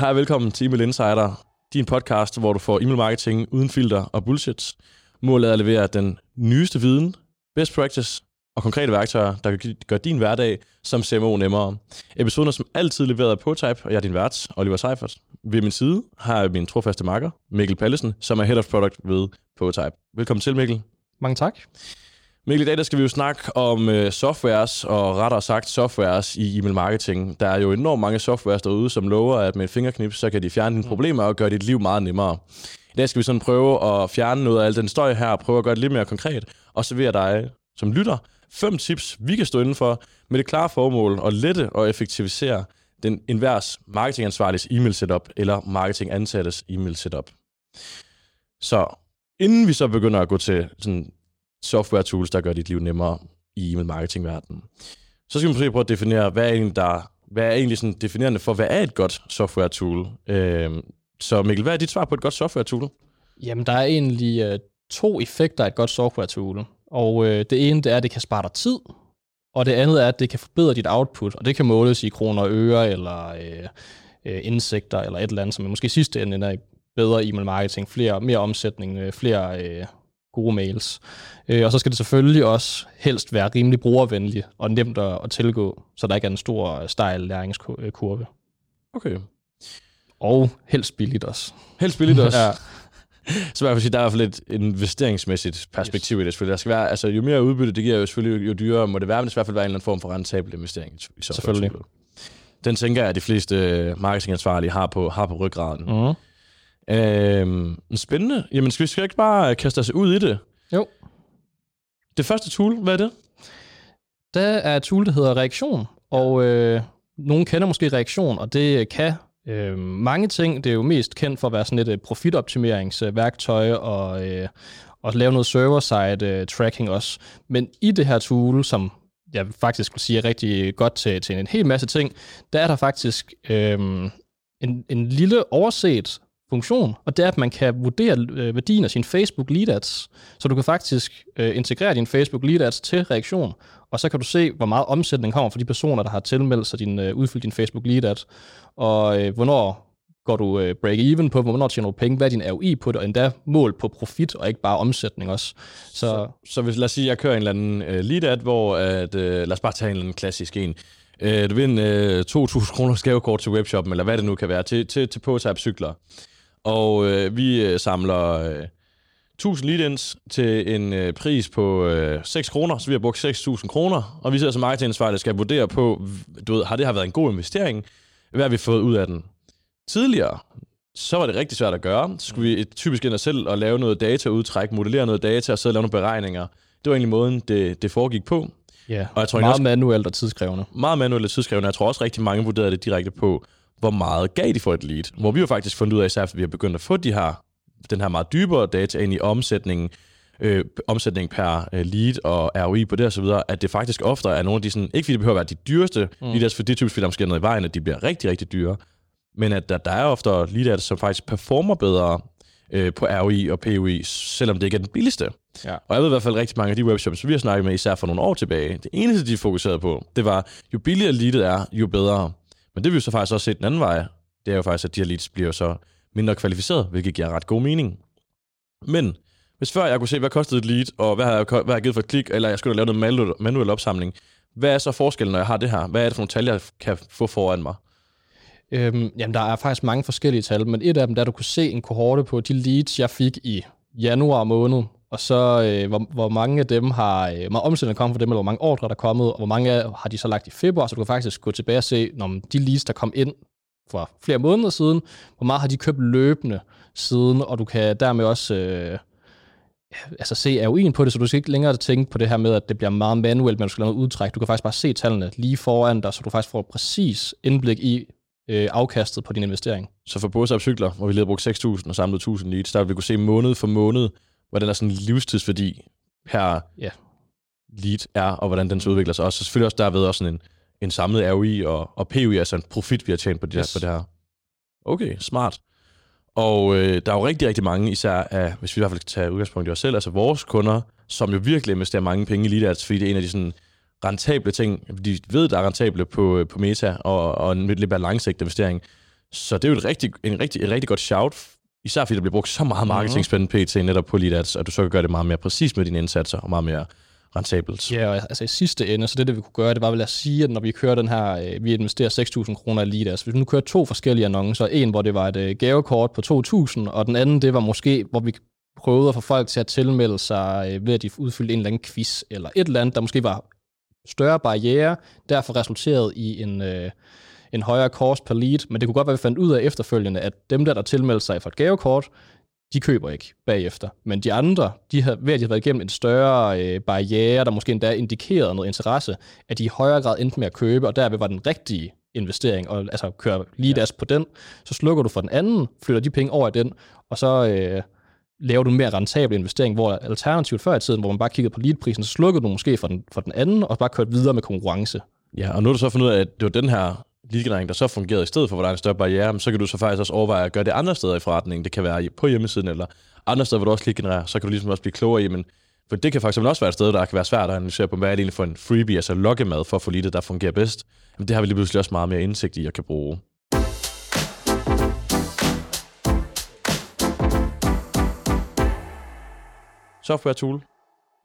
Hej og velkommen til Email Insider, din podcast, hvor du får e-mail marketing uden filter og bullshit. Målet er at levere den nyeste viden, best practice og konkrete værktøjer, der kan gøre din hverdag som CMO nemmere. Episoden er som altid leveret af ProType, og jeg er din vært, Oliver Seifert. Ved min side har jeg min trofaste makker, Mikkel Pallesen, som er Head of Product ved ProType. Velkommen til, Mikkel. Mange tak. Mikkel, i dag der skal vi jo snakke om uh, softwares, og rettere sagt softwares i e-mail marketing. Der er jo enormt mange softwares derude, som lover, at med et fingerknip, så kan de fjerne dine problemer og gøre dit liv meget nemmere. I dag skal vi sådan prøve at fjerne noget af al den støj her, og prøve at gøre det lidt mere konkret, og servere dig som lytter fem tips, vi kan stå inden for, med det klare formål at lette og effektivisere den enhvers marketingansvarliges e-mail setup eller marketingansattes e-mail setup. Så inden vi så begynder at gå til sådan software tools, der gør dit liv nemmere i e-mail marketing verden, så skal vi måske prøve at definere, hvad er egentlig, der, hvad er egentlig sådan definerende for, hvad er et godt software tool? Øh, så Mikkel, hvad er dit svar på et godt software tool? Jamen, der er egentlig øh, to effekter af et godt software tool. Og øh, det ene, det er, at det kan spare dig tid, og det andet er, at det kan forbedre dit output, og det kan måles i kroner og øre, eller øh, øh, indsigter, eller et eller andet, som måske i sidste ende er bedre e-mail marketing, flere, mere omsætning, øh, flere øh, gode mails. Øh, og så skal det selvfølgelig også helst være rimelig brugervenligt og nemt at, at tilgå, så der ikke er en stor stejl læringskurve. Okay. Og helst billigt også. Helst billigt også? ja. Så jeg vil sige, der er i hvert fald et investeringsmæssigt perspektiv yes. i det selvfølgelig. Der skal være, altså, jo mere udbytte det giver, jo selvfølgelig jo dyrere må det være, men det skal i hvert fald være en eller anden form for rentabel investering. I så selvfølgelig. Den tænker jeg, at de fleste øh, marketingansvarlige har på, har på ryggraden. Uh-huh. Øhm, spændende. Jamen, skal vi skal ikke bare kaste os ud i det? Jo. Det første tool, hvad er det? Der er et tool, der hedder Reaktion, og øh, nogen kender måske Reaktion, og det kan øh, mange ting. Det er jo mest kendt for at være sådan et øh, profitoptimeringsværktøj og, øh, og lave noget server-side øh, tracking også. Men i det her tool, som jeg faktisk skulle sige er rigtig godt til, til en hel masse ting, der er der faktisk øh, en, en lille overset funktion, og det er, at man kan vurdere øh, værdien af sin Facebook lead ads. Så du kan faktisk øh, integrere din Facebook lead ads til reaktion, og så kan du se, hvor meget omsætning kommer for de personer, der har tilmeldt sig din, øh, udfyldt din Facebook lead ad, og øh, hvornår går du øh, break-even på, hvornår tjener du penge, hvad er din ROI på det, og endda mål på profit, og ikke bare omsætning også. Så, så, så hvis, lad os sige, at jeg kører en eller anden øh, lead ad, hvor, at, øh, lad os bare tage en eller anden klassisk en, øh, du vinder øh, 2.000 kroner skævekort til webshoppen, eller hvad det nu kan være, til, til, til ProType cykler. Og øh, vi øh, samler øh, 1000 lead-ins til en øh, pris på øh, 6 kroner, så vi har brugt 6.000 kroner, og vi sidder som marketingansvarlige, skal vurdere på, du ved, har det her været en god investering? Hvad har vi fået ud af den? Tidligere, så var det rigtig svært at gøre. Så skulle vi typisk ind og selv og lave noget dataudtræk, modellere noget data og så lave nogle beregninger. Det var egentlig måden, det, det foregik på. Ja, og jeg tror, meget også, manuelt og tidskrævende. Meget manuelt og tidskrævende. Jeg tror også rigtig mange vurderede det direkte på, hvor meget gav de for et lead. Hvor vi jo faktisk fundet ud af, især at vi har begyndt at få de her, den her meget dybere data ind i omsætningen, øh, omsætning per øh, lead og ROI på det og så videre, at det faktisk ofte er nogle af de sådan, ikke fordi det behøver at være de dyreste mm. leads, for det er typisk, fordi der måske er noget i vejen, at de bliver rigtig, rigtig dyre, men at der, der er ofte leads, som faktisk performer bedre øh, på ROI og POI, selvom det ikke er den billigste. Ja. Og jeg ved i hvert fald rigtig mange af de webshops, vi har snakket med, især for nogle år tilbage, det eneste, de fokuserede på, det var, jo billigere leadet er, jo bedre. Men det vi jo så faktisk også set den anden vej. Det er jo faktisk, at de her leads bliver så mindre kvalificeret, hvilket giver ret god mening. Men hvis før jeg kunne se, hvad kostede et lead, og hvad har jeg, hvad har jeg givet for et klik, eller jeg skulle lave noget manuel, manuel opsamling, hvad er så forskellen, når jeg har det her? Hvad er det for nogle tal, jeg kan få foran mig? Øhm, jamen, der er faktisk mange forskellige tal, men et af dem, der du kunne se en kohorte på de leads, jeg fik i januar måned, og så øh, hvor, hvor mange af dem har, øh, hvor meget omsætning kommet for dem, eller hvor mange ordre der er kommet, og hvor mange har de så lagt i februar, så du kan faktisk gå tilbage og se, når de leads, der kom ind for flere måneder siden, hvor meget har de købt løbende siden, og du kan dermed også øh, altså se ROI'en på det, så du skal ikke længere tænke på det her med, at det bliver meget manuelt, men du skal lave noget udtræk. Du kan faktisk bare se tallene lige foran dig, så du faktisk får præcis indblik i øh, afkastet på din investering. Så for både cykler, hvor vi lige har brugt 6.000 og samlet 1.000 leads, der vil vi kunne se måned for måned, hvordan der sådan livstidsværdi per ja. lead er, og hvordan den så udvikler sig. Og så selvfølgelig også derved også sådan en, en samlet ROI og, og POI, altså en profit, vi har tjent på det, yes. her, på det her. Okay, smart. Og øh, der er jo rigtig, rigtig mange, især af, hvis vi i hvert fald kan tage udgangspunkt i os selv, altså vores kunder, som jo virkelig investerer mange penge i lead ads, fordi det er en af de sådan rentable ting, de ved, der er rentable på, på meta, og, og en lidt mere langsigtet investering. Så det er jo et rigtig, en rigtig, et rigtig godt shout, især fordi der bliver brugt så meget marketingspænd pt. netop på lead ads, at du så kan gøre det meget mere præcis med dine indsatser, og meget mere rentabelt. Ja, og altså i sidste ende, så det, det vi kunne gøre, det var vel at sige, at når vi kører den her, øh, vi investerer 6.000 kroner i lead ads, hvis vi nu kører to forskellige annoncer, en hvor det var et øh, gavekort på 2.000, og den anden, det var måske, hvor vi prøvede at få folk til at tilmelde sig øh, ved, at de udfyldte en eller anden quiz, eller et eller andet, der måske var større barriere, derfor resulterede i en, øh, en højere cost per lead, men det kunne godt være, at vi fandt ud af efterfølgende, at dem der, der tilmeldte sig for et gavekort, de køber ikke bagefter. Men de andre, de har, ved at de har været igennem en større øh, barriere, der måske endda indikerede noget interesse, at de i højere grad endte med at købe, og derved var den rigtige investering, og altså køre lige ja. på den, så slukker du for den anden, flytter de penge over i den, og så øh, laver du en mere rentabel investering, hvor alternativt før i tiden, hvor man bare kiggede på leadprisen, så slukkede du måske for den, for den anden, og bare kørte videre med konkurrence. Ja, og nu har du så fundet ud af, at det var den her lead der så fungerede i stedet for, hvor der er en større barriere, så kan du så faktisk også overveje at gøre det andre steder i forretningen. Det kan være på hjemmesiden eller andre steder, hvor du også lige genererer. Så kan du ligesom også blive klogere i, men for det kan faktisk også være et sted, der kan være svært at analysere på, hvad er det egentlig for en freebie, altså lokkemad for at få leadet, der fungerer bedst. Men det har vi lige pludselig også meget mere indsigt i at kan bruge. Software tool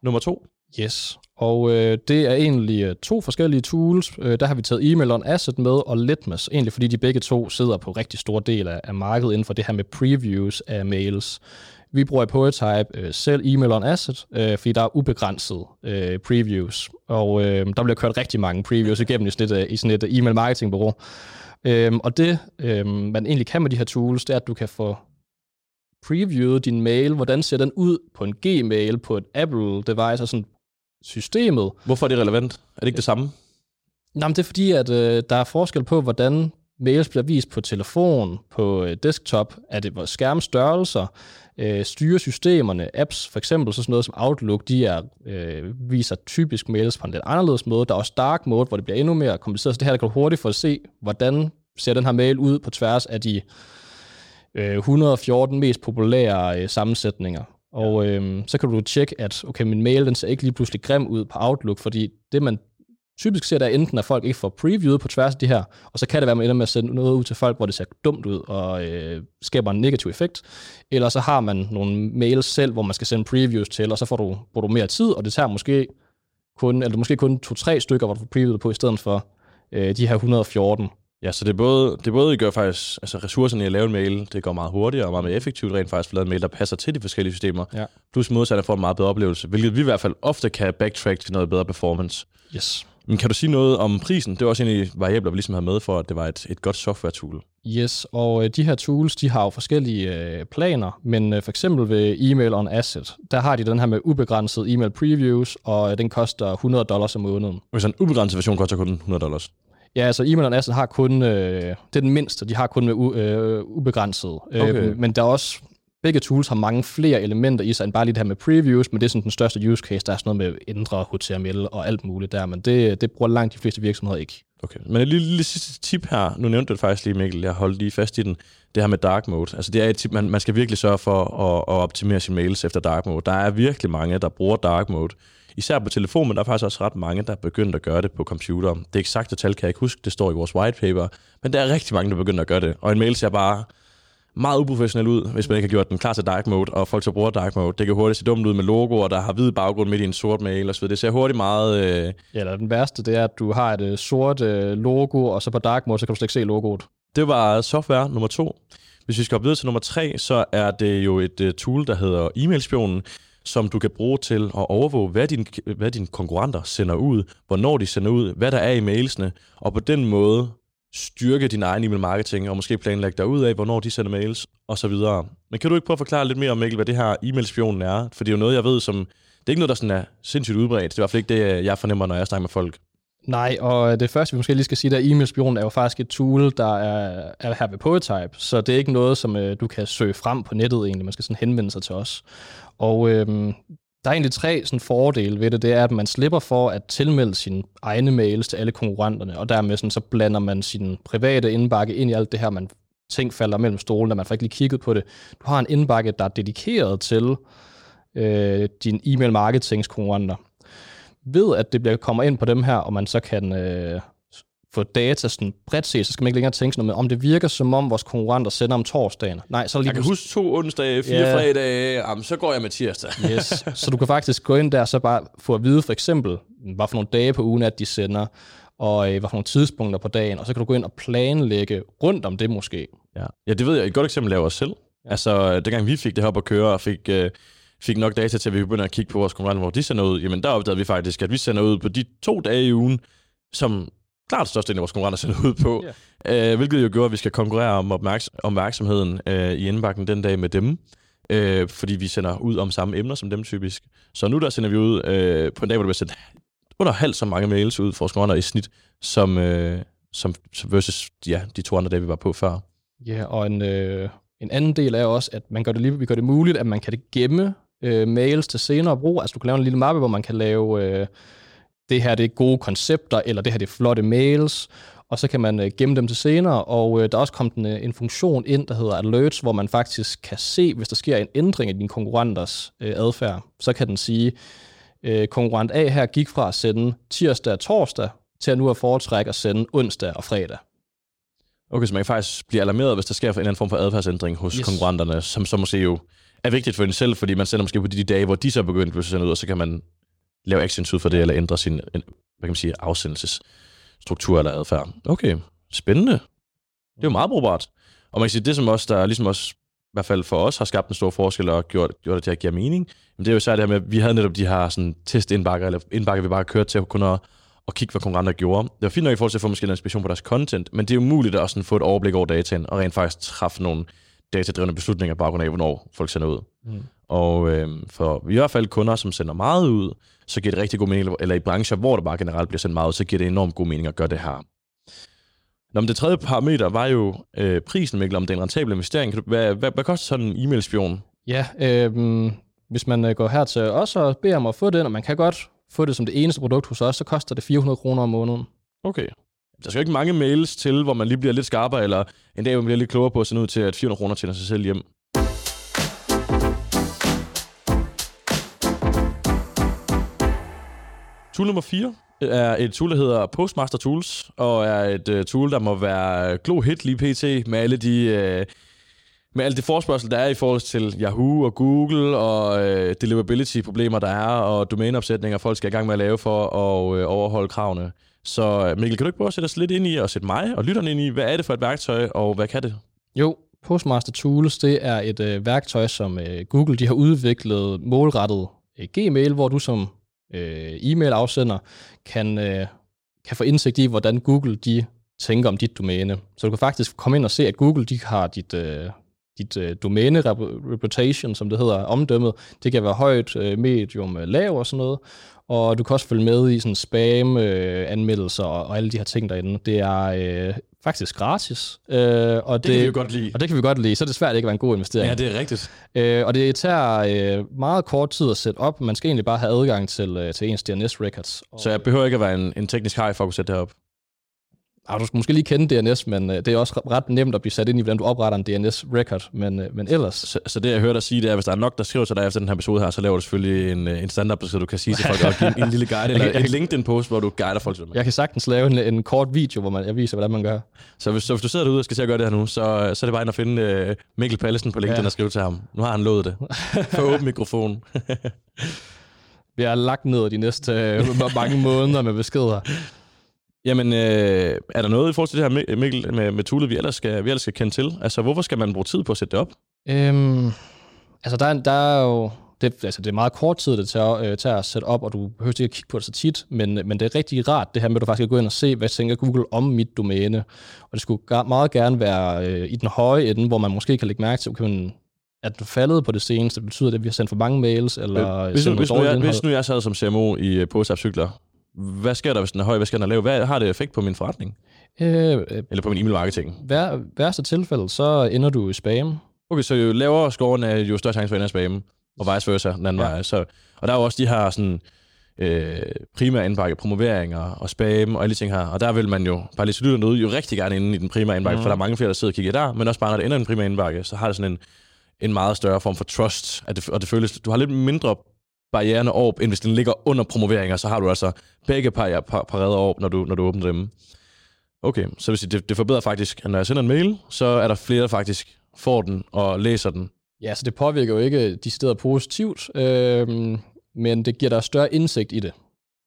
nummer to. Yes, og øh, det er egentlig øh, to forskellige tools. Øh, der har vi taget Email on Asset med og Litmus, egentlig fordi de begge to sidder på rigtig stor del af, af markedet inden for det her med previews af mails. Vi bruger i Poetype øh, selv Email on Asset, øh, fordi der er ubegrænset øh, previews, og øh, der bliver kørt rigtig mange previews igennem i sådan et, øh, i sådan et øh, e-mail marketingbureau. Øh, og det, øh, man egentlig kan med de her tools, det er, at du kan få previewet din mail, hvordan ser den ud på en Gmail, på et Apple device, og sådan systemet. Hvorfor er det relevant? Er det ikke det samme? Nej, men det er fordi, at øh, der er forskel på, hvordan mails bliver vist på telefon, på øh, desktop, er det vores skærmstørrelser, øh, styresystemerne, apps, for eksempel så sådan noget som Outlook, de er, øh, viser typisk mails på en lidt anderledes måde. Der er også dark mode, hvor det bliver endnu mere kompliceret, så det her der kan du hurtigt få at se, hvordan ser den her mail ud på tværs af de øh, 114 mest populære øh, sammensætninger. Og øh, så kan du tjekke, at okay, min mail den ser ikke lige pludselig grim ud på Outlook, fordi det man typisk ser, der enten, at folk ikke får previewet på tværs af de her, og så kan det være, at man ender med at sende noget ud til folk, hvor det ser dumt ud og øh, skaber en negativ effekt. Eller så har man nogle mails selv, hvor man skal sende previews til, og så får du, bruger du mere tid, og det tager måske kun, eller måske kun to-tre stykker, hvor du får previewet på, i stedet for øh, de her 114. Ja, så det er både, det er både, I gør faktisk, altså ressourcerne i at lave en mail, det går meget hurtigere og meget mere effektivt rent faktisk for at lave en mail, der passer til de forskellige systemer. Ja. Plus modsat at få en meget bedre oplevelse, hvilket vi i hvert fald ofte kan backtrack til noget bedre performance. Yes. Men kan du sige noget om prisen? Det var også en af de variabler, vi ligesom havde med for, at det var et, et godt software-tool. Yes, og øh, de her tools, de har jo forskellige øh, planer, men øh, for eksempel ved Email on Asset, der har de den her med ubegrænset email previews, og øh, den koster 100 dollars om måneden. Hvis en ubegrænset version koster kun 100 dollars? Ja, altså Email on Asset har kun, øh, det er den mindste, de har kun med u, øh, ubegrænset. Øh, okay. Øh, men der er også, begge tools har mange flere elementer i sig, end bare lige det her med previews, men det er sådan den største use case, der er sådan noget med ændre HTML og alt muligt der, men det, det bruger langt de fleste virksomheder ikke. Okay, men et lille, lille sidste tip her, nu nævnte du det faktisk lige, Mikkel, jeg holdt lige fast i den, det her med dark mode. Altså det er et tip, man, man skal virkelig sørge for at, at optimere sine mails efter dark mode. Der er virkelig mange, der bruger dark mode, især på telefon, men der er faktisk også ret mange, der er begyndt at gøre det på computer. Det eksakte tal kan jeg ikke huske, det står i vores white paper, men der er rigtig mange, der begynder at gøre det. Og en mail ser bare meget uprofessionel ud, hvis man ikke har gjort den klar til dark mode, og folk så bruger dark mode. Det kan hurtigt se dumt ud med logoer, der har hvid baggrund midt i en sort mail osv. Det ser hurtigt meget... Øh... Ja, eller den værste, det er, at du har et øh, sort øh, logo, og så på dark mode, så kan du slet ikke se logoet. Det var software nummer to. Hvis vi skal videre til nummer tre, så er det jo et uh, tool, der hedder e-mailspionen, som du kan bruge til at overvåge, hvad, din, hvad dine konkurrenter sender ud, hvornår de sender ud, hvad der er i mailsene, og på den måde styrke din egen e-mail marketing, og måske planlægge dig ud af, hvornår de sender mails, og så videre. Men kan du ikke prøve at forklare lidt mere om, Mikkel, hvad det her e-mail-spionen er? For det er jo noget, jeg ved, som... Det er ikke noget, der sådan er sindssygt udbredt. Det er i hvert fald ikke det, jeg fornemmer, når jeg snakker med folk. Nej, og øh, det første, vi måske lige skal sige, der e-mailspion er jo faktisk et tool, der er, er her ved Poetype, så det er ikke noget, som øh, du kan søge frem på nettet egentlig. Man skal sådan henvende sig til os. Og øh, der er egentlig tre sådan, fordele ved det. Det er, at man slipper for at tilmelde sine egne mails til alle konkurrenterne, og dermed sådan, så blander man sin private indbakke ind i alt det her, man ting falder mellem stolene, man får ikke lige kigget på det. Du har en indbakke, der er dedikeret til øh, din e-mail marketingskonkurrenter. Ved at det bliver kommer ind på dem her, og man så kan øh, få data sådan bredt set, så skal man ikke længere tænke sådan noget med, om det virker som om vores konkurrenter sender om torsdagen. Nej, så lige Jeg kan huske to onsdage, fire Ja. yeah. fredage, jamen, så går jeg med tirsdag. Yes. Så du kan faktisk gå ind der og så bare få at vide for eksempel, hvad for nogle dage på ugen, at de sender, og øh, hvad for nogle tidspunkter på dagen, og så kan du gå ind og planlægge rundt om det måske. Ja. ja, det ved jeg. Et godt eksempel er jo os selv. Ja. Altså, dengang vi fik det her op at køre, og fik, øh, fik nok data til, at vi begynder at kigge på vores konkurrenter, hvor de sender ud, jamen der opdagede vi faktisk, at vi sender ud på de to dage i ugen, som klart størstedelen af vores konkurrenter sender ud på, yeah. øh, hvilket jo gjorde, at vi skal konkurrere om opmærks- opmærksomheden øh, i indbakken den dag med dem, øh, fordi vi sender ud om samme emner som dem typisk. Så nu der sender vi ud øh, på en dag, hvor der bliver sendt under halvt så mange mails ud for vores konkurrenter i snit, som, øh, som versus ja, de to andre dage, vi var på før. Ja, og en, øh, en anden del er også, at man gør det, lige, vi gør det muligt, at man kan gemme øh, mails til senere brug. Altså du kan lave en lille mappe, hvor man kan lave, øh, det her det er gode koncepter, eller det her det er flotte mails, og så kan man øh, gemme dem til senere, og øh, der er også kommet en, øh, en funktion ind, der hedder alerts, hvor man faktisk kan se, hvis der sker en ændring i dine konkurrenters øh, adfærd, så kan den sige, øh, konkurrent A her gik fra at sende tirsdag og torsdag, til at nu at foretrække at sende onsdag og fredag. Okay, så man kan faktisk blive alarmeret, hvis der sker en eller anden form for adfærdsændring hos yes. konkurrenterne, som så måske jo er vigtigt for en selv, fordi man sender måske på de dage, hvor de så begynder at sende ud, og så kan man lave actions ud for det, eller ændre sin hvad kan man sige, afsendelsesstruktur eller adfærd. Okay, spændende. Det er jo meget brugbart. Og man kan sige, det som også, der ligesom også, i hvert fald for os, har skabt en stor forskel og gjort, gjort det til at give mening, men det er jo særligt det her med, at vi havde netop de her sådan, testindbakker, eller indbakker, vi bare kørte til at kunne at, at kigge, hvad konkurrenter gjorde. Det var fint nok i forhold til at få måske en inspiration på deres content, men det er jo muligt at også sådan få et overblik over dataen, og rent faktisk træffe nogle datadrevne beslutninger på baggrund af, hvornår folk sender ud. Mm. Og øh, for i hvert fald kunder, som sender meget ud, så giver det rigtig god mening, eller i brancher, hvor der bare generelt bliver sendt meget ud, så giver det enormt god mening at gøre det her. Nå, men det tredje parameter var jo øh, prisen, Mikkel, om det er en rentabel investering. Kan du, hvad, hvad, hvad koster sådan en e-mailspion? Ja, øh, hvis man øh, går her til os og beder om at få den, og man kan godt få det som det eneste produkt hos os, så koster det 400 kroner om måneden. Okay. Der skal jo ikke mange mails til, hvor man lige bliver lidt skarpere, eller en dag, hvor man bliver lidt klogere på at sende ud til, at 400 kroner tjener sig selv hjem. Tool nummer 4 øh, er et tool, der hedder Postmaster Tools, og er et uh, tool, der må være glo hit lige pt. med alle de... Uh, med alle de forspørgsel, der er i forhold til Yahoo og Google og øh, deliverability-problemer, der er, og domæneopsætninger, folk skal i gang med at lave for at øh, overholde kravene. Så øh, Mikkel, kan du ikke prøve at sætte os lidt ind i, og sætte mig og lytterne ind i, hvad er det for et værktøj, og hvad kan det? Jo, Postmaster Tools, det er et øh, værktøj, som øh, Google de har udviklet målrettet øh, Gmail, hvor du som øh, e-mail-afsender kan, øh, kan få indsigt i, hvordan Google de tænker om dit domæne. Så du kan faktisk komme ind og se, at Google de har dit, øh, dit øh, domæne rep- reputation, som det hedder, omdømmet. Det kan være højt, øh, medium, øh, lav og sådan noget. Og du kan også følge med i sådan spam-anmeldelser og, og alle de her ting derinde. Det er øh, faktisk gratis. Øh, og Det, det kan vi jo godt lide. og det kan vi godt lide, så er det svært ikke at være en god investering. Ja, det er rigtigt. Øh, og det tager øh, meget kort tid at sætte op. Man skal egentlig bare have adgang til, øh, til ens DNS-records. Og, Så jeg behøver ikke at være en, en teknisk hej for at kunne sætte det op. ah, du skal måske lige kende DNS, men øh, det er også ret- nemt at blive sat ind i, hvordan du opretter en DNS-record. Men, øh, men ellers... Så, så det, jeg hørte dig sige, det er, at hvis der er nok, der skriver til dig efter den her episode her, så laver du selvfølgelig en, øh, en standard, så du kan sige til folk, og give en, en lille guide, eller en LinkedIn-post, hvor du guider folk til det. Jeg kan sagtens lave en, en kort video, hvor man, jeg viser, hvordan man gør. Så hvis, så hvis du sidder derude og skal til at gøre det her nu, så, så er det bare ind at finde uh, Mikkel Pallesen på LinkedIn Ja. og skrive til ham. Nu har han lovet det. For åben mikrofon. Vi har lagt ned de næste øh, mange måneder med beskeder. Jamen, øh, er der noget i forhold til det her, Mi- Mikkel, med, med toolet, vi ellers, skal, vi ellers skal kende til? Altså, hvorfor skal man bruge tid på at sætte det op? Øhm, altså, der, er- der er jo... Det, altså, det er meget kort tid, det tager, øh, tager at sætte op, og du behøver ikke at kigge på det så tit, men, men det er rigtig rart, det her med, at du faktisk kan gå ind og se, hvad tænker Google om mit domæne. Og det skulle meget gerne være øh, i den høje ende, hvor man måske kan lægge mærke til, okay, men er du faldet på det seneste? Betyder det, at vi har sendt for mange mails, eller Hvis nu, hvis, nu jeg, hvis nu jeg sad som CMO i uh, postapcykler, hvad sker der, hvis den er høj? Hvad sker der lav? Hvad har det effekt på min forretning? Øh, øh, Eller på min e-mail-marketing? hver, værste tilfælde, så ender du i spam. Okay, så jo lavere scoren er, jo større chance for at ende af spam, og vice versa den anden Ja. vej. Så, og der er jo også de her sådan, øh, primære indbakke, promoveringer og spam og alle de ting her. Og der vil man jo, bare lige så lytter ud, jo rigtig gerne inde i den primære indbakke, Mhm. mm. for der er mange flere, der sidder og kigger der, men også bare når det ender i den primære indbakke, så har det sådan en, en meget større form for trust, at det, og det føles, du har lidt mindre barriererne op, end hvis den ligger under promoveringer, så har du altså begge par, par, parader redder op, når du, når du åbner dem. Okay, så vil sige, det, det forbedrer faktisk, at når jeg sender en mail, så er der flere, der faktisk får den og læser den. Ja, så det påvirker jo ikke de steder positivt, øh, men det giver dig større indsigt i det,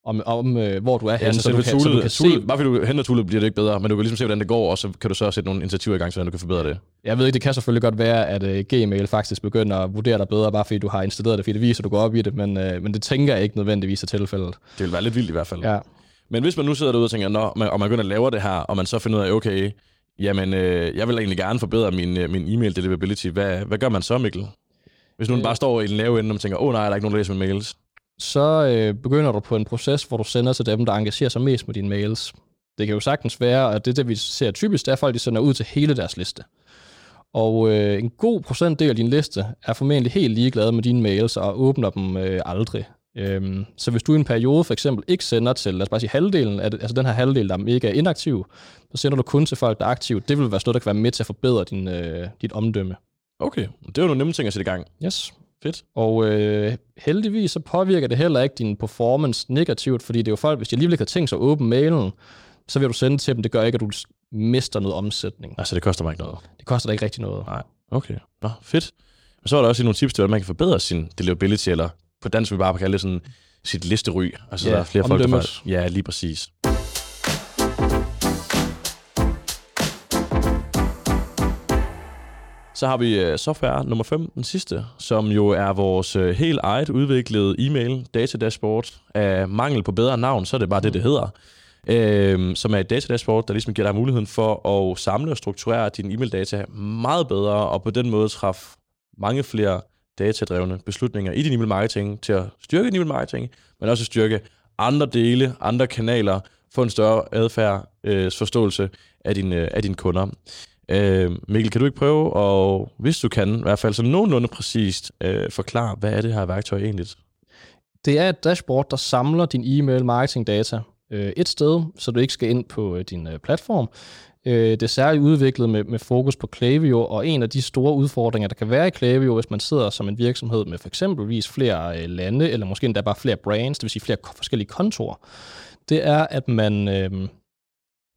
om, om øh, hvor du er Ja, henne, så, så, du kan, så du kan toolet, se... bare fordi du henter toolet, bliver det ikke bedre, men du kan ligesom se, hvordan det går, og så kan du så sætte nogle initiativer i gang, så du kan forbedre det. Jeg ved ikke, det kan selvfølgelig godt være, at øh, Gmail faktisk begynder at vurdere dig bedre, bare fordi du har installeret det, fordi det viser, at du går op i det, men, øh, men det tænker jeg ikke nødvendigvis er tilfældet. Det vil være lidt vildt i hvert fald. Ja. Men hvis man nu sidder derude og tænker, Nå, man, og man begynder at lave det her, og man så finder ud af, okay, jamen, øh, jeg vil egentlig gerne forbedre min, øh, min e-mail deliverability. Hvad, hvad gør man så, Mikkel? Hvis nu Øh. bare står i den lave ende, og man tænker, åh oh, nej, der er ikke nogen, der læser mine mails. Så øh, begynder du på en proces, hvor du sender til dem, der engagerer sig mest med dine mails. Det kan jo sagtens være, at det, det vi ser typisk, det er, folk de sender ud til hele deres liste. Og øh, en god procentdel af din liste er formentlig helt ligeglade med dine mails og åbner dem øh, aldrig. Øhm, så hvis du i en periode for eksempel ikke sender til, lad os bare sige halvdelen af det, altså den her halvdel, der ikke er inaktiv, så sender du kun til folk, der er aktive. Det vil være sådan noget, der kan være med til at forbedre din, øh, dit omdømme. Okay, det er jo nogle nemme ting at sætte i gang. Yes. Fedt. Og øh, heldigvis så påvirker det heller ikke din performance negativt, fordi det er jo folk, hvis de alligevel ikke har tænkt sig at åbne mailen, så vil du sende til dem. Det gør ikke, at du mister noget omsætning. Altså, det koster mig ikke noget. Det koster dig ikke rigtig noget. Nej. Okay. Nå, fedt. Men så er der også nogle tips til, hvordan man kan forbedre sin deliverability, eller på dansk vil vi bare kalde det sådan sit listery. Altså, Ja, der er flere folk, der omdømmet. faktisk... Ja, lige præcis. Så har vi øh, software nummer 5, den sidste, som jo er vores øh, helt eget udviklede e-mail data dashboard. Af mangel på bedre navn, så er det bare det, det hedder. Øhm, som er et data dashboard, der ligesom giver dig muligheden for at samle og strukturere dine e-mail-data meget bedre, og på den måde træffe mange flere datadrevne beslutninger i din e-mail-marketing til at styrke din e-mail-marketing, men også styrke andre dele, andre kanaler, få en større adfærd, øh, af, din, øh, af dine kunder. Øh, Mikkel, kan du ikke prøve, og hvis du kan, i hvert fald så nogenlunde præcist, øh, forklare, hvad er det her værktøj egentlig? Det er et dashboard, der samler din e-mail marketing data øh, et sted, så du ikke skal ind på øh, din øh, platform. Øh, det er særligt udviklet med, med fokus på Klaviyo, og en af de store udfordringer, der kan være i Klaviyo, hvis man sidder som en virksomhed med for eksempelvis flere øh, lande, eller måske endda bare flere brands, det vil sige flere forskellige kontorer, det er, at man øh,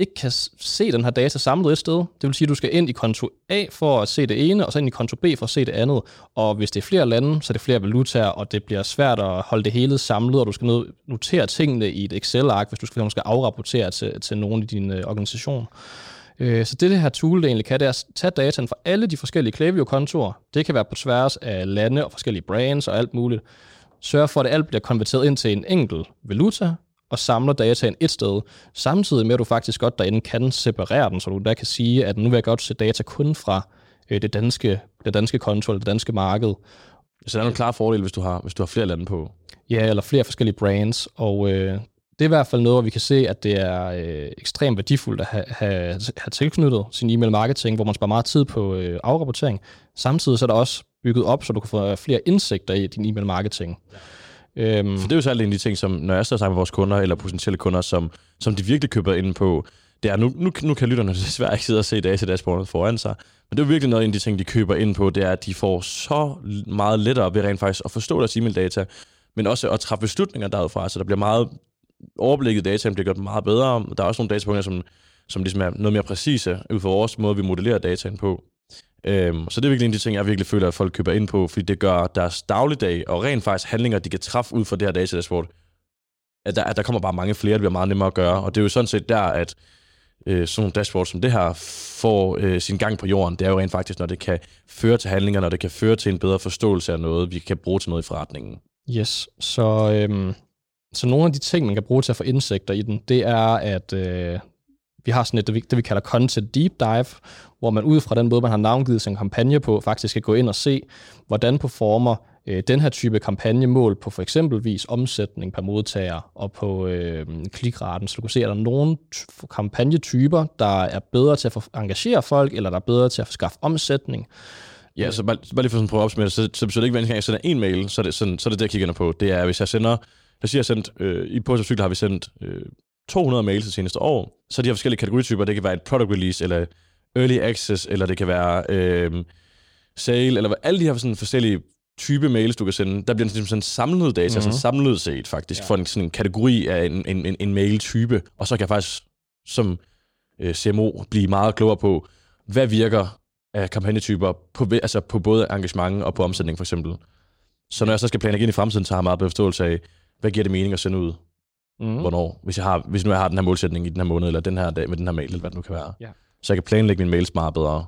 ikke kan se den her data samlet et sted. Det vil sige, at du skal ind i konto A for at se det ene, og så ind i konto B for at se det andet. Og hvis det er flere lande, så er det flere valutaer, og det bliver svært at holde det hele samlet, og du skal notere tingene i et Excel-ark, hvis du skal, skal afrapportere til, til nogen i din øh, organisation. Øh, Så det, det her tool det egentlig kan, det er at tage dataen fra alle de forskellige Klaviyo-kontorer. Det kan være på tværs af lande og forskellige brands og alt muligt. Sørge for, at alt bliver konverteret ind til en enkelt valuta, og samler dataen et sted, samtidig med, at du faktisk godt derinde kan separere den, så du der kan sige, at nu vil jeg godt se data kun fra øh, det danske, det danske konto eller det danske marked, Så der er nogle klare fordele, hvis du har, hvis du har flere lande på. Ja, eller flere forskellige brands, og øh, det er i hvert fald noget, hvor vi kan se, at det er øh, ekstremt værdifuldt at have, have, have tilknyttet sin e-mail marketing, hvor man sparer meget tid på øh, afrapportering. Samtidig så er der også bygget op, så du kan få flere indsigter i din e-mail marketing. Ja. Øhm, For det er jo særligt en af de ting, som når jeg står snakker med vores kunder, eller potentielle kunder, som, som de virkelig køber ind på, det er, nu, nu, nu kan lytterne desværre ikke sidde og se data dashboardet foran sig, men det er virkelig noget af de ting, de køber ind på, det er, at de får så meget lettere ved rent faktisk at forstå deres e-mail-data, men også at træffe beslutninger derudfra, så der bliver meget overblikket data bliver gjort meget bedre. Der er også nogle datapunkter, som, som ligesom er noget mere præcise ud fra vores måde, vi modellerer dataen på. Øhm, så det er virkelig en af de ting, jeg virkelig føler, at folk køber ind på, fordi det gør deres dagligdag og rent faktisk handlinger, de kan træffe ud fra det her datadashboard, at der, at der kommer bare mange flere, det bliver meget nemmere at gøre. Og det er jo sådan set der, at øh, sådan nogle dashboard som det her får øh, sin gang på jorden. Det er jo rent faktisk, når det kan føre til handlinger, når det kan føre til en bedre forståelse af noget, vi kan bruge til noget i forretningen. Yes, så, øhm, så nogle af de ting, man kan bruge til at få indsigter i den, det er, at øh, vi har sådan et, det vi, det vi kalder content deep dive, hvor man ud fra den måde, man har navngivet sin kampagne på, faktisk kan gå ind og se, hvordan performer øh, den her type kampagnemål på for eksempelvis omsætning per modtager og på øh, klikraten. Så du kan se, er der nogle t- kampagnetyper, der er bedre til at engagere folk, eller der er bedre til at skaffe omsætning. Ja, så bare, bare lige for sådan at prøve at opsummere det, så, så betyder det ikke, at hver gang jeg sender en mail, så er det, sådan, så er det det, jeg kigger ind på. Det er, hvis jeg sender, lad os sige, jeg sendt, øh, i Post har vi sendt øh, 200 mails det seneste år, så de her forskellige kategorityper, det kan være et product release, eller early access, eller det kan være øh, sale, eller alle de her sådan forskellige type mails, du kan sende, der bliver ligesom sådan samlet data, mm-hmm. sådan samlet set faktisk, ja. for en, sådan en kategori af en, en, en, en mail-type, og så kan jeg faktisk som øh, CMO blive meget klogere på, hvad virker af kampagnetyper på, altså på både engagement og på omsætning for eksempel. Så når jeg så skal planlægge ind i fremtiden, så har jeg meget forståelse af, hvad giver det mening at sende ud? Mm. Hvornår? Hvis, jeg har, hvis nu jeg har den her målsætning i den her måned, eller den her dag med den her mail, eller hvad det nu kan være. Ja. Så jeg kan planlægge min mails meget bedre.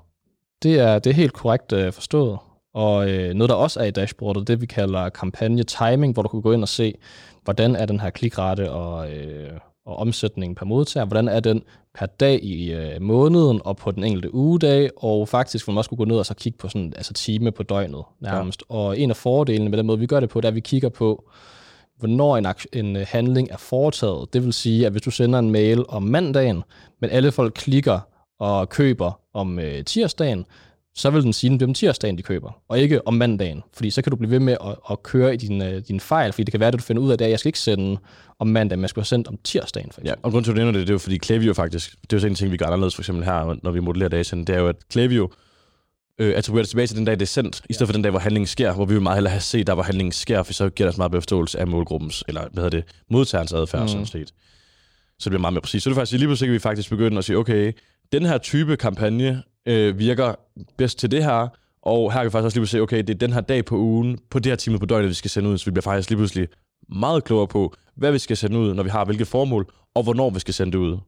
Det er, det er helt korrekt uh, forstået. Og øh, noget, der også er i dashboardet, det vi kalder kampagne timing, hvor du kan gå ind og se, hvordan er den her klikrate og, øh, og omsætning per modtager, hvordan er den per dag i øh, måneden og på den enkelte ugedag, og faktisk vil man også kunne gå ned og så kigge på sådan, altså time på døgnet nærmest. Ja. Og en af fordelene med den måde, vi gør det på, det er, at vi kigger på, hvornår en, en øh, handling er foretaget. Det vil sige, at hvis du sender en mail om mandagen, men alle folk klikker og køber om øh, tirsdagen, så vil den sige, at det er om tirsdagen, de køber, og ikke om mandagen. Fordi så kan du blive ved med at, at køre i din, uh, din fejl, fordi det kan være, at du finder ud af, at jeg skal ikke sende om mandagen, men jeg skal have sendt om tirsdagen. For eksempel. ja, og grund til, at du nævner det, det er jo fordi Klaviyo faktisk, det er jo sådan en ting, vi gør anderledes for eksempel her, når vi modellerer dataen, det er jo, at Klaviyo øh, attribuerer det tilbage til den dag, det er sendt, i stedet for den dag, hvor handlingen sker, hvor vi vil meget hellere have set, der hvor handlingen sker, for så giver det os meget bedre forståelse af målgruppens, eller hvad hedder det, modtagerens adfærd, mm. sådan set. Så det bliver meget mere præcis. Så det er faktisk lige pludselig, vi faktisk begynde at sige, okay, den her type kampagne øh, virker bedst til det her, og her kan vi faktisk også lige se, okay, det er den her dag på ugen, på det her time på døgnet, vi skal sende ud, så vi bliver faktisk lige pludselig meget klogere på, hvad vi skal sende ud, når vi har hvilket formål, og hvornår vi skal sende det ud.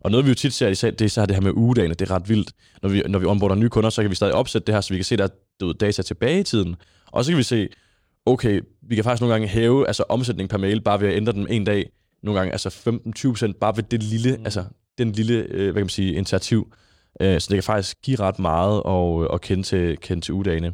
Og noget vi jo tit ser, det er så det her med ugedagene, det er ret vildt. Når vi, når vi onboarder nye kunder, så kan vi stadig opsætte det her, så vi kan se, der er data tilbage i tiden. Og så kan vi se, okay, vi kan faktisk nogle gange hæve altså omsætning per mail, bare ved at ændre den en dag. Nogle gange altså 15-20% bare ved det lille, mm. altså den lille, øh, hvad kan man sige, initiativ. Øh, så det kan faktisk give ret meget at, at kende, til, kende til ugedagene.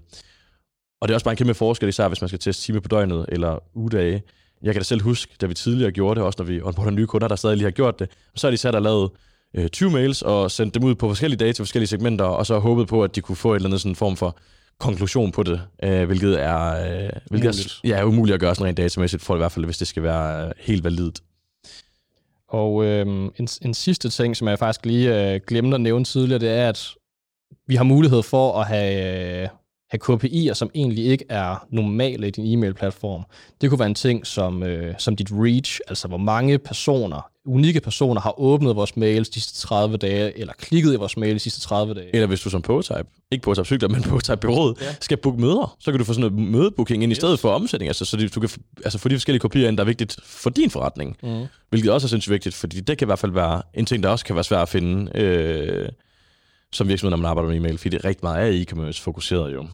Og det er også bare en kæmpe forskel, især hvis man skal teste time på døgnet eller ugedage. Jeg kan da selv huske, da vi tidligere gjorde det, også når vi onboarder nye kunder, der stadig lige har gjort det, så har de sat og lavet øh, 20 mails og sendt dem ud på forskellige dage til forskellige segmenter, og så håbet på, at de kunne få et eller andet sådan form for konklusion på det, øh, hvilket er, øh, hvilket umuligt. er ja, umuligt at gøre sådan rent datamæssigt, for i hvert fald, hvis det skal være helt validt. Og øh, en, en sidste ting, som jeg faktisk lige øh, glemte at nævne tidligere, det er, at vi har mulighed for at have, øh, have KPI'er, som egentlig ikke er normale i din e-mail-platform. Det kunne være en ting som, øh, som dit reach, altså hvor mange personer, unikke personer, har åbnet vores mails de sidste 30 dage, eller klikket i vores mail de sidste 30 dage. Eller hvis du som Prototype, ikke Prototype cykler, men Prototype bureauet, ja. skal booke møder, så kan du få sådan noget mødebooking ind yes. i stedet for omsætning, altså, så du kan altså, få de forskellige kopier ind, der er vigtigt for din forretning. Mm. Hvilket også er sindssygt vigtigt, fordi det kan i hvert fald være en ting, der også kan være svært at finde øh, som virksomhed, når man arbejder med e-mail, fordi det er rigtig meget af e-commerce fokuseret jo.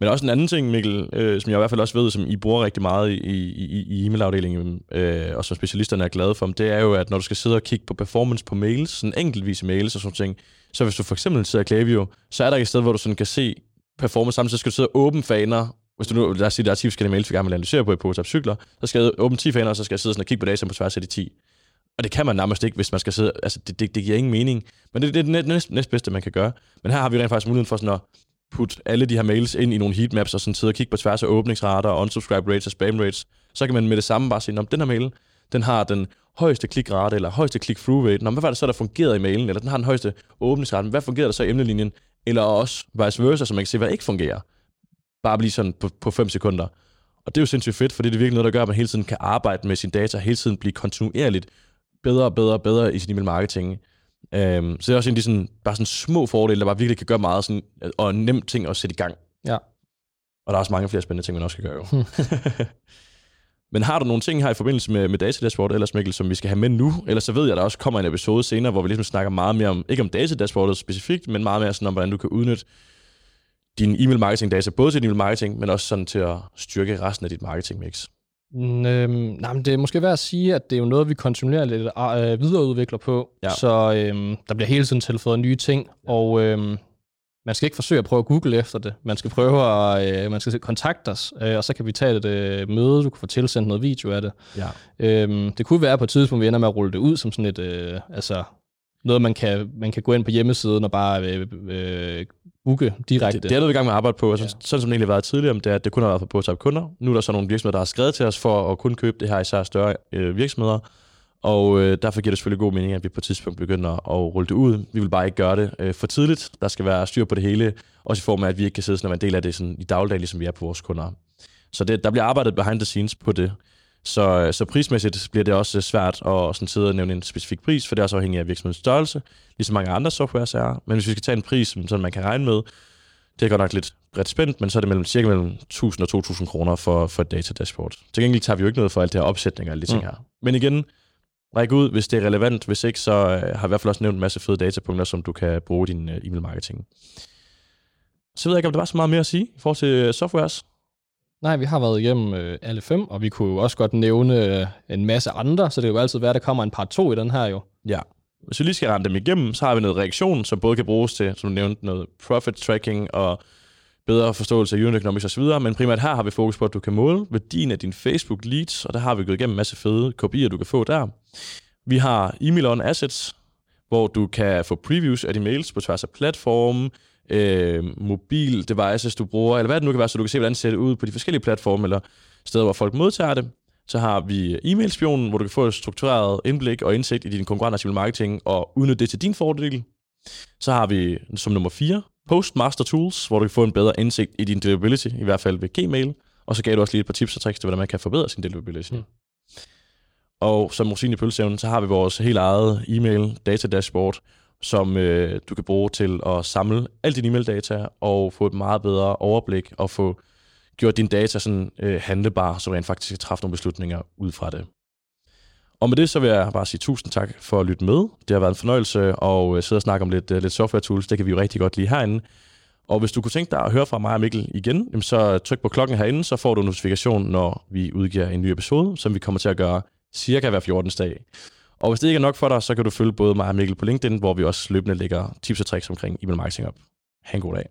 Men også en anden ting, Mikkel, øh, som jeg i hvert fald også ved, som I bruger rigtig meget i, i, i e-mailafdelingen, øh, og som specialisterne er glade for, det er jo, at når du skal sidde og kigge på performance på mails, sådan enkeltvis mails og sådan ting, så hvis du for eksempel sidder i Klaviyo, så er der et sted, hvor du sådan kan se performance, samtidig skal du sidde og åbne faner, hvis du nu, lad os sige, der er 10 forskellige mails, vi gerne vil analysere på i Prototype cykler, så skal jeg åbne 10 faner, og så skal jeg sidde sådan og kigge på data på tværs af de 10. Og det kan man nærmest ikke, hvis man skal sidde, altså det, det, det giver ingen mening. Men det, det er det næst, næst, næst bedste, man kan gøre. Men her har vi rent faktisk muligheden for sådan at putte alle de her mails ind i nogle heatmaps, og sådan sidde og kigge på tværs af åbningsrater, og unsubscribe rates og spam rates, så kan man med det samme bare sige, om den her mail, den har den højeste klikrate, eller højeste click-through rate. Nå, hvad var det så, der fungerede i mailen? Eller den har den højeste åbningsrate. Hvad fungerede der så i emnelinjen? Eller også vice versa, så man kan se, hvad ikke fungerer. Bare blive sådan på, på 5 sekunder. Og det er jo sindssygt fedt, fordi det er virkelig noget, der gør, at man hele tiden kan arbejde med sin data, hele tiden blive kontinuerligt bedre og bedre og bedre i sin email marketing. Øhm, så det er også en af de sådan, bare sådan små fordele, der bare virkelig kan gøre meget, sådan, og en nem ting at sætte i gang. Ja. Og der er også mange flere spændende ting, man også kan gøre jo. Men har du nogle ting her i forbindelse med, med data dashboard, eller Mikkel, som vi skal have med nu? Ellers så ved jeg, at der også kommer en episode senere, hvor vi ligesom snakker meget mere om, ikke om data dashboardet specifikt, men meget mere sådan om, hvordan du kan udnytte din e-mail marketing data, både til din e-mail marketing, men også sådan til at styrke resten af dit marketing mix. Øhm, nej, men det er måske værd at sige, at det er jo noget, vi kontinuerligt øh, videreudvikler på, ja. så øhm, der bliver hele tiden tilføjet nye ting, ja. og øhm, man skal ikke forsøge at prøve at google efter det. Man skal prøve at øh, man skal kontakte os, øh, og så kan vi tage et øh, møde, du kan få tilsendt noget video af det. Ja. Øhm, det kunne være på et tidspunkt, vi ender med at rulle det ud som sådan et, øh, altså noget, man kan, man kan gå ind på hjemmesiden og bare øh, øh, booke direkte. Det, det er noget, vi er i gang med at arbejde på, sådan, ja. sådan som det egentlig har været tidligere, det er, at det kun har været for prototype kunder. Nu er der så nogle virksomheder, der har skrevet til os for at kunne købe det her, især større øh, virksomheder. Og øh, derfor giver det selvfølgelig god mening, at vi på et tidspunkt begynder at rulle det ud. Vi vil bare ikke gøre det øh, for tidligt. Der skal være styr på det hele, også i form af, at vi ikke kan sidde være en del af det sådan, i dagligdagen, ligesom vi er på vores kunder. Så det, der bliver arbejdet behind the scenes på det. Så, så prismæssigt bliver det også svært at sådan sidde og nævne en specifik pris, for det er også afhængigt af virksomhedens størrelse, ligesom mange andre softwares er. Men hvis vi skal tage en pris, som man kan regne med, det er godt nok lidt bredt spændt, men så er det mellem, cirka mellem 1000 og 2000 kroner for, for et data dashboard. Til gengæld tager vi jo ikke noget for alt det her opsætning og alle de ting mm. her. Men igen, ræk ud, hvis det er relevant. Hvis ikke, så øh, har jeg i hvert fald også nævnt en masse fede datapunkter, som du kan bruge i din øh, e-mail marketing. Så ved jeg ikke, om der var så meget mere at sige i forhold til øh, softwares. Nej, vi har været igennem øh, alle fem, og vi kunne jo også godt nævne øh, en masse andre, så det kan jo altid være, at der kommer en par 2 i den her jo. Ja. Hvis vi lige skal rende dem igennem, så har vi noget reaktion, som både kan bruges til, som du nævnte, noget profit tracking og bedre forståelse af unit economics osv., men primært her har vi fokus på, at du kan måle værdien af din Facebook leads, og der har vi gået igennem en masse fede kopier, du kan få der. Vi har email on assets, hvor du kan få previews af dine mails på tværs af platforme, øh, mobil devices, du bruger, eller hvad det nu kan være, så du kan se, hvordan det ser ud på de forskellige platforme, eller steder, hvor folk modtager det. Så har vi e-mailspionen, hvor du kan få et struktureret indblik og indsigt i din konkurrenters marketing og udnytte det til din fordel. Så har vi som nummer 4 Postmaster Tools, hvor du kan få en bedre indsigt i din deliverability, i hvert fald ved Gmail. Og så gav du også lige et par tips og tricks til, hvordan man kan forbedre sin deliverability. Mm. Og som rosin i pølsevnen, så har vi vores helt eget e-mail data dashboard, som øh, du kan bruge til at samle al din e-mail-data og få et meget bedre overblik og få gjort din data sådan øh, handlebar, så du rent faktisk kan træffe nogle beslutninger ud fra det. Og med det, så vil jeg bare sige tusind tak for at lytte med. Det har været en fornøjelse at øh, sidde og snakke om lidt, øh, lidt software tools. Det kan vi jo rigtig godt lide herinde. Og hvis du kunne tænke dig at høre fra mig og Mikkel igen, så tryk på klokken herinde, så får du notifikation, når vi udgiver en ny episode, som vi kommer til at gøre cirka hver 14. dag. Og hvis det ikke er nok for dig, så kan du følge både mig og Mikkel på LinkedIn, hvor vi også løbende lægger tips og tricks omkring e-mail marketing op. Ha' en god dag.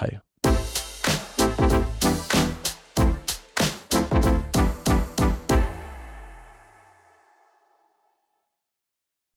Hej.